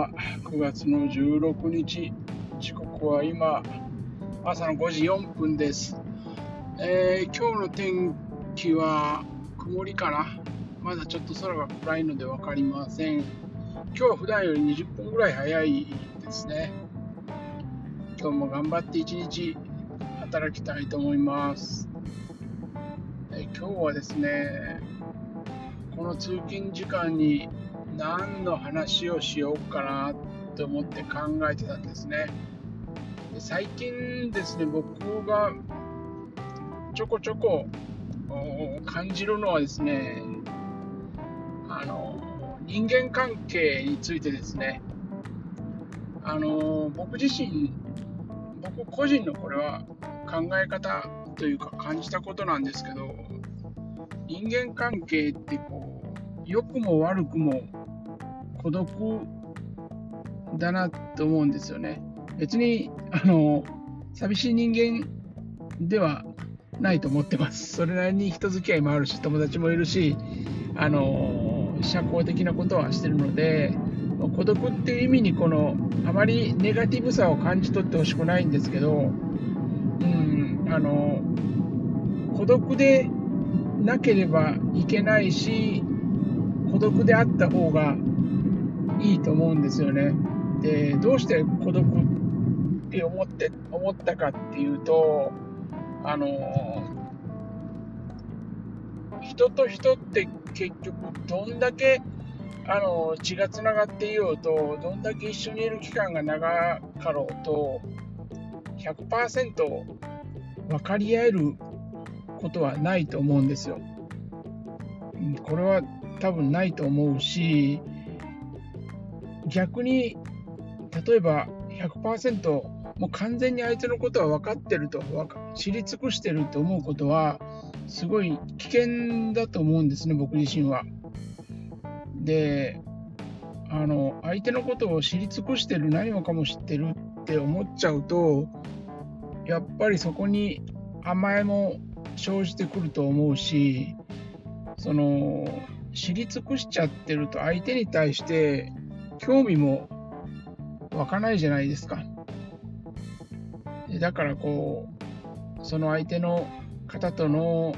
は9月の16日時刻は今朝の5時4分です、えー、今日の天気は曇りかな？まだちょっと空が暗いので分かりません。今日は普段より20分ぐらい早いですね。今日も頑張って一日働きたいと思います、えー、今日はですねこの通勤時間に何の話をしようかなと思って考えてたんですね。で最近ですね、僕がちょこちょこ感じるのはですね、あの人間関係についてですね、あの僕自身、僕個人のこれは考え方というか感じたことなんですけど、人間関係ってこう良くも悪くも孤独だなと思うんですよね。別に、あの、寂しい人間ではないと思ってます。それなりに人付き合いもあるし、友達もいるし、あの、社交的なことはしてるので、孤独っていう意味にこのあまりネガティブさを感じ取ってほしくないんですけど、うん、あの孤独でなければいけないし孤独であった方がいいと思うんですよね。で、どうして孤独って思って思ったかっていうと、あの人と人って結局どんだけあの血がつながっていようとどんだけ一緒にいる期間が長かろうと100%分かり合えることはないと思うんですよ。これは多分ないと思うし逆に例えば100%もう完全に相手のことは分かってると知り尽くしてると思うことはすごい危険だと思うんですね僕自身は。であの相手のことを知り尽くしてる何もかも知ってるって思っちゃうとやっぱりそこに甘えも生じてくると思うしその知り尽くしちゃってると相手に対して興味も湧かないじゃないですか。だからこう、その相手の方との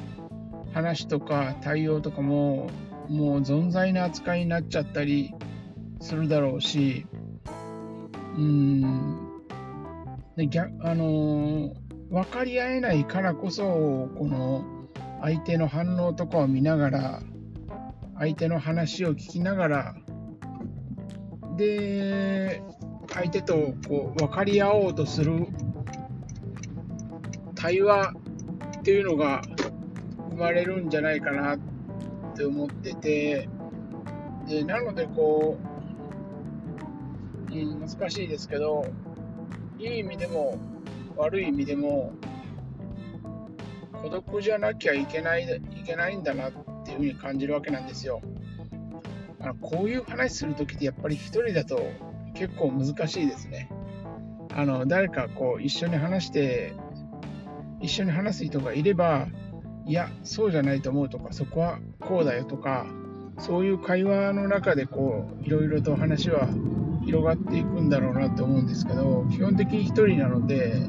話とか対応とかも、もう存在な扱いになっちゃったりするだろうし、うん、で逆あのー、分かり合えないからこそ、この相手の反応とかを見ながら、相手の話を聞きながら、で、相手とこう分かり合おうとする対話っていうのが生まれるんじゃないかなって思ってて、でなのでこう、うん、難しいですけど、いい意味でも悪い意味でも、孤独じゃなきゃいけないいけないんだなっていうふうに感じるわけなんですよ。あのこういう話するときってやっぱり一人だと結構難しいですね。あの誰かこう一緒に話して一緒に話す人がいればいやそうじゃないと思うとかそこはこうだよとかそういう会話の中でこういろいろと話は広がっていくんだろうなと思うんですけど基本的に1人なので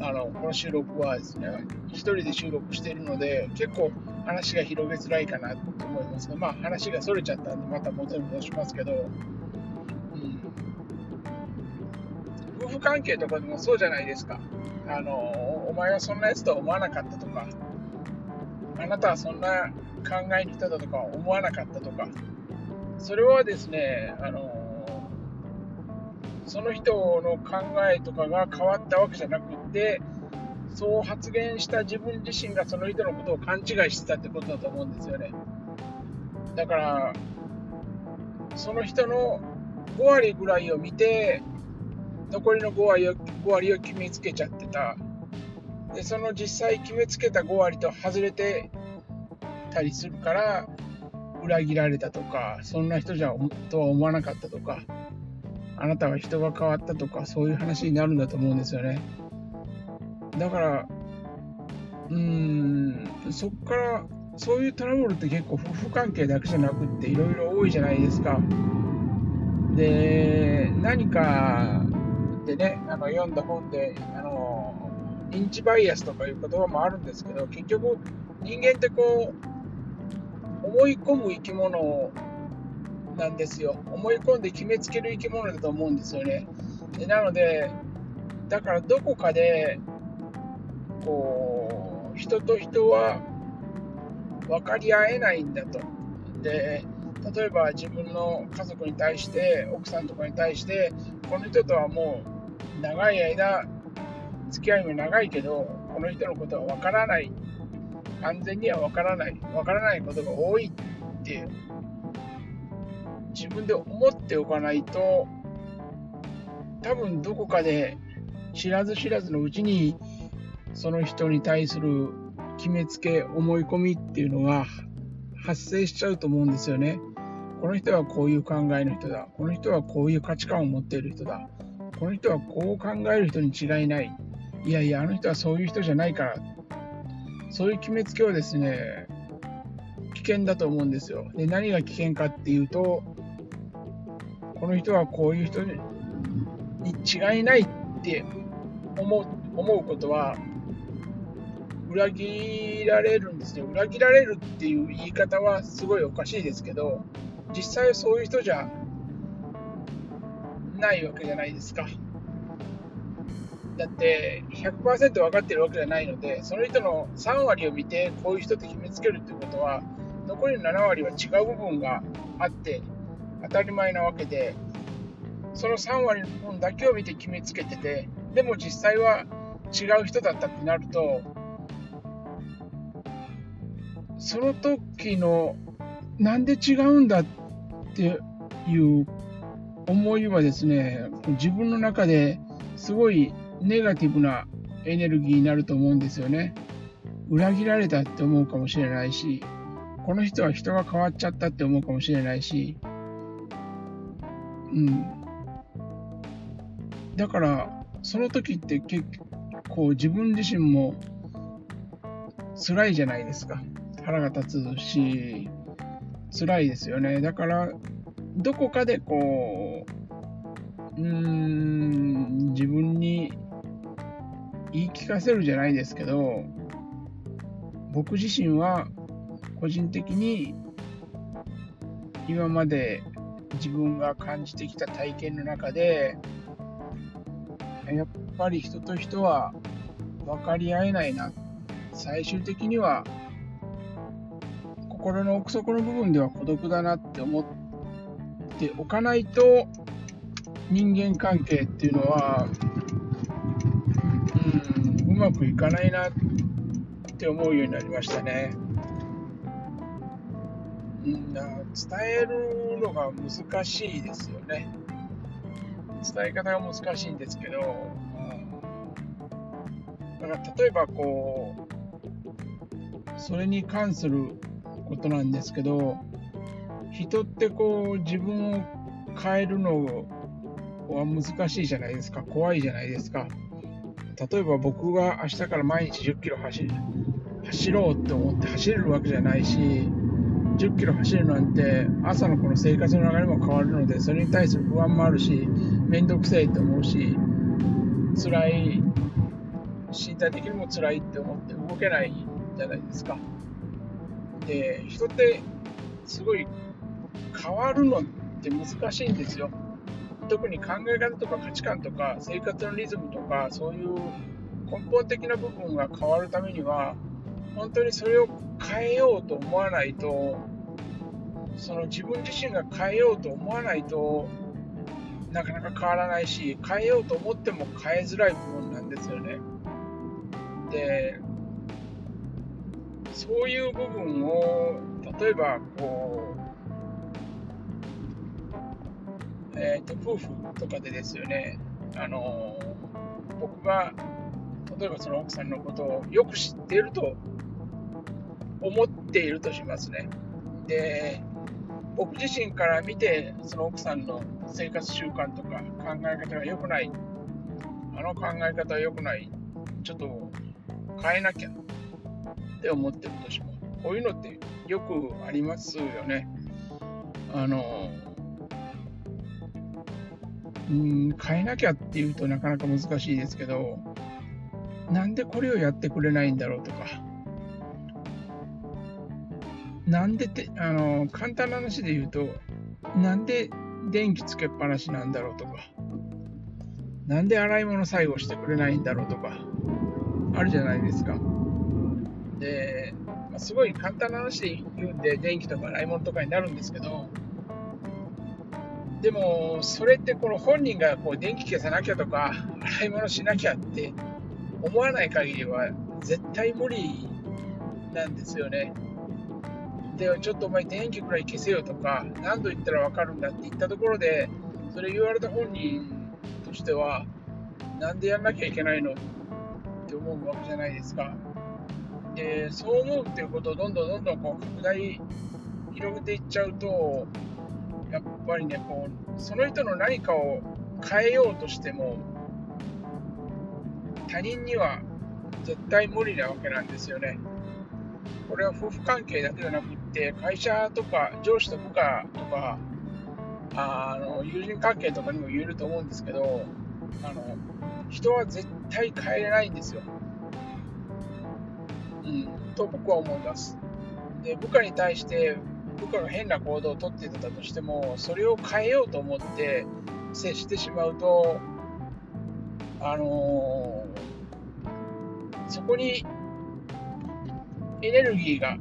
あのこの収録はですね1人で収録しているので結構話が広げづらいかなと思いますがまあ話がそれちゃったんでまた元に戻しますけど、うん、夫婦関係とかでもそうじゃないですか。あのお前はそんなやつとは思わなかったとかあなたはそんな考えに人だとか思わなかったとかそれはですねあのその人の考えとかが変わったわけじゃなくてそう発言した自分自身がその人のことを勘違いしてたってことだと思うんですよね。だからその人の5割ぐらいを見て残りの5割を ,5 割を決めつけちゃってた。でその実際決めつけた5割と外れてたりするから裏切られたとかそんな人じゃとは思わなかったとかあなたは人が変わったとかそういう話になるんだと思うんですよね。だからうんそっからそういうトラブルって結構夫婦関係だけじゃなくっていろいろ多いじゃないですかで、何かでね、あの読んだ本で、あの認知バイアスとかいう言葉もあるんですけど、結局、人間ってこう、思い込む生き物なんですよ。思い込んで決めつける生き物だと思うんですよね。でなので、だからどこかで、こう、人と人は分かり合えないんだと。で、例えば自分の家族に対して、奥さんとかに対して、この人とはもう長い間、付き合いも長いけど、この人のことは分からない。完全には分からない。分からないことが多いっていう自分で思っておかないと、多分どこかで知らず知らずのうちに、その人に対する決めつけ、思い込みっていうのが発生しちゃうと思うんですよね。この人はこういう考えの人だ。この人はこういう価値観を持っている人だ。この人はこう考える人に違いない。いやいや、あの人はそういう人じゃないから。そういう決めつけはですね、危険だと思うんですよ。で何が危険かっていうと、この人はこういう人に違いないって思う思うことは裏切られるんですよ。裏切られるっていう言い方はすごいおかしいですけど、実際そういう人じゃないわけじゃないですか。だって100%分かってるわけじゃないので、その人の3割を見てこういう人って決めつけるっていうことは、残りの7割は違う部分があって当たり前なわけで、その3割の部分だけを見て決めつけてて、でも実際は違う人だったってなると、その時のなんで違うんだっていう思いはですね、自分の中ですごいネガティブなエネルギーになると思うんですよね。裏切られたって思うかもしれないし、この人は人が変わっちゃったって思うかもしれないし、うん。だから、その時って結構自分自身も辛いじゃないですか。腹が立つし、辛いですよね。だから、どこかでこう、うん、自分に言い聞かせるじゃないですけど、僕自身は個人的に今まで自分が感じてきた体験の中で、やっぱり人と人は分かり合えないな。最終的には心の奥底の部分では孤独だなって思っておかないと人間関係っていうのは、うん、うまくいかないなって思うようになりましたね。うん、伝えるのが難しいですよね。伝え方が難しいんですけど、うん、だから例えばこう、それに関することなんですけど、人ってこう自分を変えるのは難しいじゃないですか、怖いじゃないですか。例えば僕が明日から毎日10キロ走走ろうって思って走れるわけじゃないし、10キロ走るなんて朝のこの生活の流れも変わるのでそれに対する不安もあるし面倒くせえって思うし辛い身体的にも辛いって思って動けないじゃないですかで人ってすごい変わるのって難しいんですよ。特に考え方とか価値観とか生活のリズムとかそういう根本的な部分が変わるためには本当にそれを変えようと思わないとその自分自身が変えようと思わないとなかなか変わらないし変えようと思っても変えづらい部分なんですよね。でそういう部分を例えばこう、えーと、夫婦とかでですよね。あの僕が例えばその奥さんのことをよく知っていると思っているとしますね。で、僕自身から見て、その奥さんの生活習慣とか考え方が良くない、あの考え方は良くない、ちょっと変えなきゃ。って思ってるとします。こういうのってよくありますよね。あの、うん変えなきゃっていうとなかなか難しいですけどなんでこれをやってくれないんだろうとかなんでてあの簡単な話で言うとなんで電気つけっぱなしなんだろうとかなんで洗い物最後してくれないんだろうとかあるじゃないですかで、まあ、すごい簡単な話で言うんで電気とか洗い物とかになるんですけどでもそれってこの本人がこう電気消さなきゃとか洗い物しなきゃって思わない限りは絶対無理なんですよね。で、ちょっとお前電気くらい消せよとか、何度言ったら分かるんだって言ったところで、それ言われた本人としては、なんでやんなきゃいけないのって思うわけじゃないですか。で、そう思うっていうことをどんどんどんどんこう拡大、広げていっちゃうと、やっぱりね、こう、その人の何かを変えようとしても、他人には絶対無理なわけなんですよね。これは夫婦関係だけじゃなくって会社とか上司と部下とかあの友人関係とかにも言えると思うんですけどあの人は絶対変えれないんですよ。と僕は思います。で部下に対して部下が変な行動をとっていたとしてもそれを変えようと思って接してしまうとあのー、そこにエネルギーが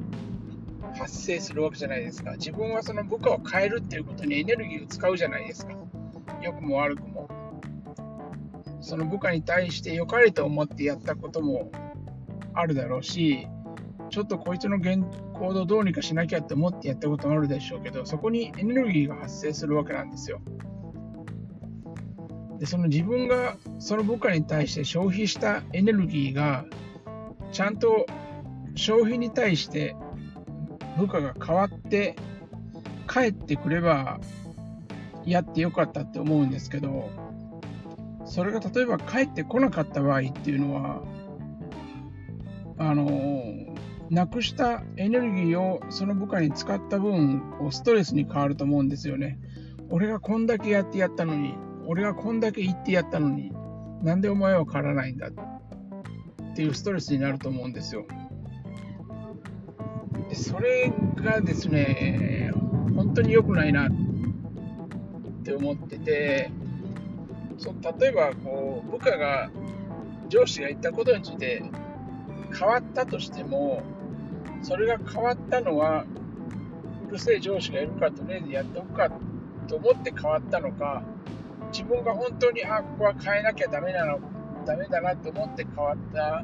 発生するわけじゃないですか。自分はその部下を変えるっていうことにエネルギーを使うじゃないですか。良くも悪くも。その部下に対して良かれと思ってやったこともあるだろうし、ちょっとこいつの行動どうにかしなきゃって思ってやったこともあるでしょうけど、そこにエネルギーが発生するわけなんですよ。で、その自分がその部下に対して消費したエネルギーがちゃんと消費に対して部下が変わって帰ってくればやってよかったって思うんですけどそれが例えば帰ってこなかった場合っていうのはあのなくしたエネルギーをその部下に使った分ストレスに変わると思うんですよね。俺がこんだけやってやったのに俺がこんだけ言ってやったのになんでお前は変わらないんだっていうストレスになると思うんですよ。でそれがですね、本当に良くないなって思ってて、そ例えばこう部下が上司が言ったことについて変わったとしても、それが変わったのは、うるせえ上司がいるからとりあえずやっておくかと思って変わったのか、自分が本当に、あ、ここは変えなきゃダメなの、ダメだなと思って変わった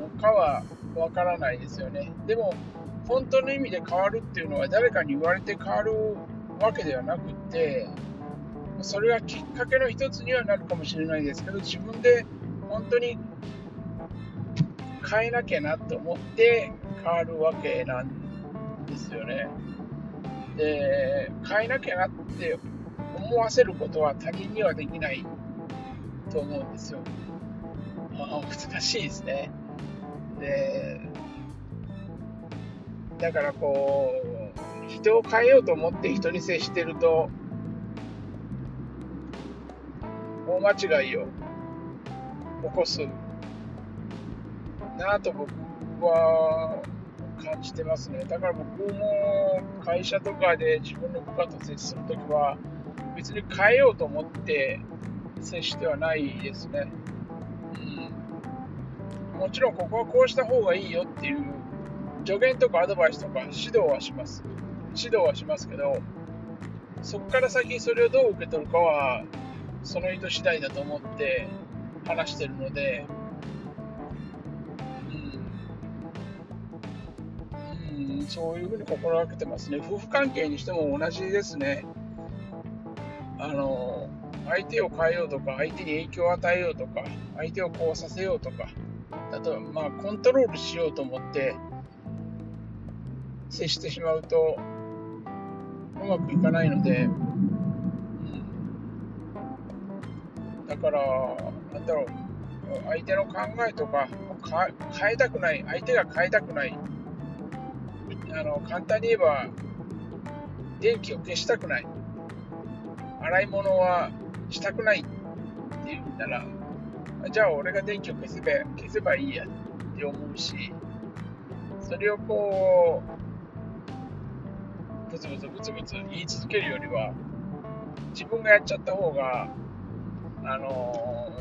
のかはわからないですよね。でも、本当の意味で変わるっていうのは誰かに言われて変わるわけではなくってそれはきっかけの一つにはなるかもしれないですけど自分で本当に変えなきゃなと思って変わるわけなんですよね。で変えなきゃなって思わせることは他人にはできないと思うんですよ。まあ、難しいですね。でだからこう人を変えようと思って人に接してると大間違いを起こすなと僕は感じてますね。だから僕も会社とかで自分の部下と接するときは別に変えようと思って接してはないですね、うん、もちろんここはこうした方がいいよっていう助言とかアドバイスとか指導はします。指導はしますけど、そこから先それをどう受け取るかは、その人次第だと思って話してるので、そういうふうに心がけてますね。夫婦関係にしても同じですね。あの、相手を変えようとか、相手に影響を与えようとか、相手をこうさせようとか、あとまあコントロールしようと思って、接してしまうとうまくいかないので、うん、だからなんだろう。相手の考えとか変えたくない。相手が変えたくない。あの簡単に言えば電気を消したくない洗い物はしたくないって言うなら、じゃあ俺が電気を消せば消せばいいやって思うし、それをこう、ブツブツブツブツ言い続けるよりは、自分がやっちゃった方が、あの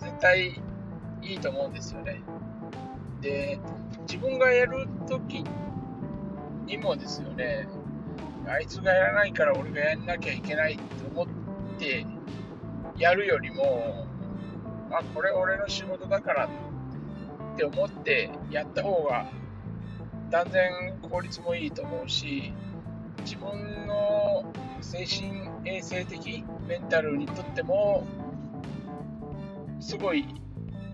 ー、絶対いいと思うんですよね。で、自分がやるときにもですよね、あいつがやらないから俺がやんなきゃいけないって思ってやるよりも、あ、これ俺の仕事だからって思ってやった方が断然効率もいいと思うし、自分の精神衛生的メンタルにとってもすごい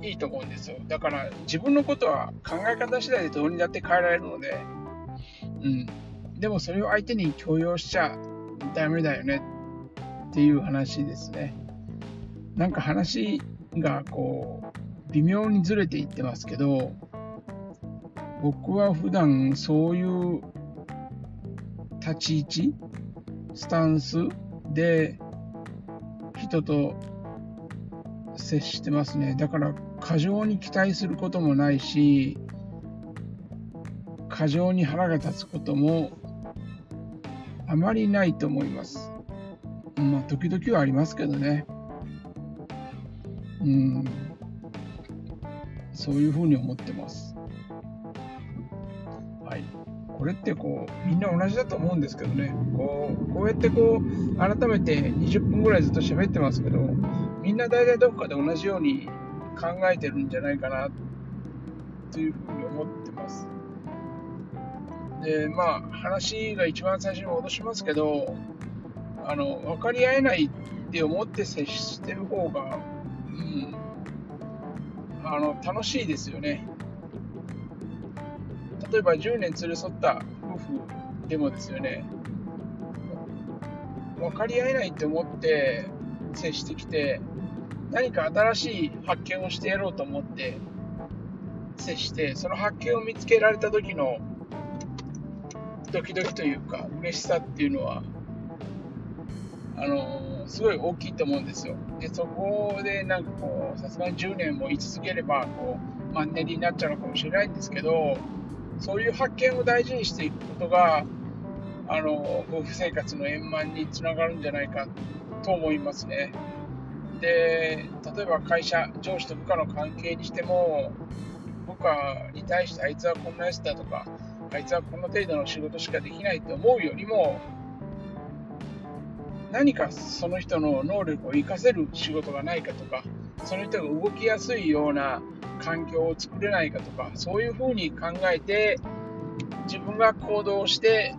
いいと思うんですよ。だから自分のことは考え方次第でどうにだって変えられるので、うん。でもそれを相手に強要しちゃダメだよねっていう話ですね。なんか話がこう微妙にずれていってますけど、僕は普段そういう立ち位置、スタンスで人と接してますね。だから過剰に期待することもないし、過剰に腹が立つこともあまりないと思います。まあ、時々はありますけどね。うん、そういうふうに思ってます。はい。これってこう、みんな同じだと思うんですけどね。こう、こうやってこう、改めて20分ぐらいずっと喋ってますけど、みんな大体どこかで同じように考えてるんじゃないかな、というふうに思ってます。で、まあ、話が一番最初に戻しますけど、あの、分かり合えないって思って接してる方が、うん、あの、楽しいですよね。例えば10年連れ添った夫婦でもですよね、分かり合えないって思って接してきて、何か新しい発見をしてやろうと思って接して、その発見を見つけられた時のドキドキというか嬉しさっていうのはあのすごい大きいと思うんですよ。でそこでなんかこうさすがに10年も居続ければこうマンネリになっちゃうのかもしれないんですけどそういう発見を大事にしていくことがあの夫婦生活の円満につながるんじゃないかと思いますね。で例えば会社上司と部下の関係にしても部下に対してあいつはこんなやつだとかあいつはこの程度の仕事しかできないと思うよりも何かその人の能力を活かせる仕事がないかとかその人が動きやすいような環境を作れないかとかそういうふうに考えて自分が行動して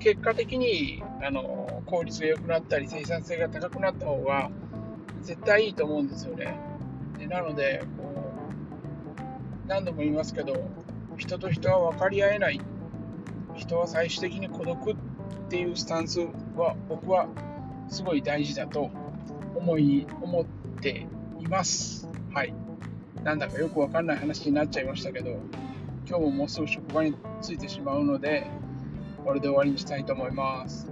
結果的にあの効率が良くなったり生産性が高くなった方が絶対いいと思うんですよね。でなのでこう何度も言いますけど人と人は分かり合えない。人は最終的に孤独っていうスタンスは僕はすごい大事だと思い思っています。はい。なんだかよくわかんない話になっちゃいましたけど今日ももうすぐ職場に着いてしまうのでこれで終わりにしたいと思います。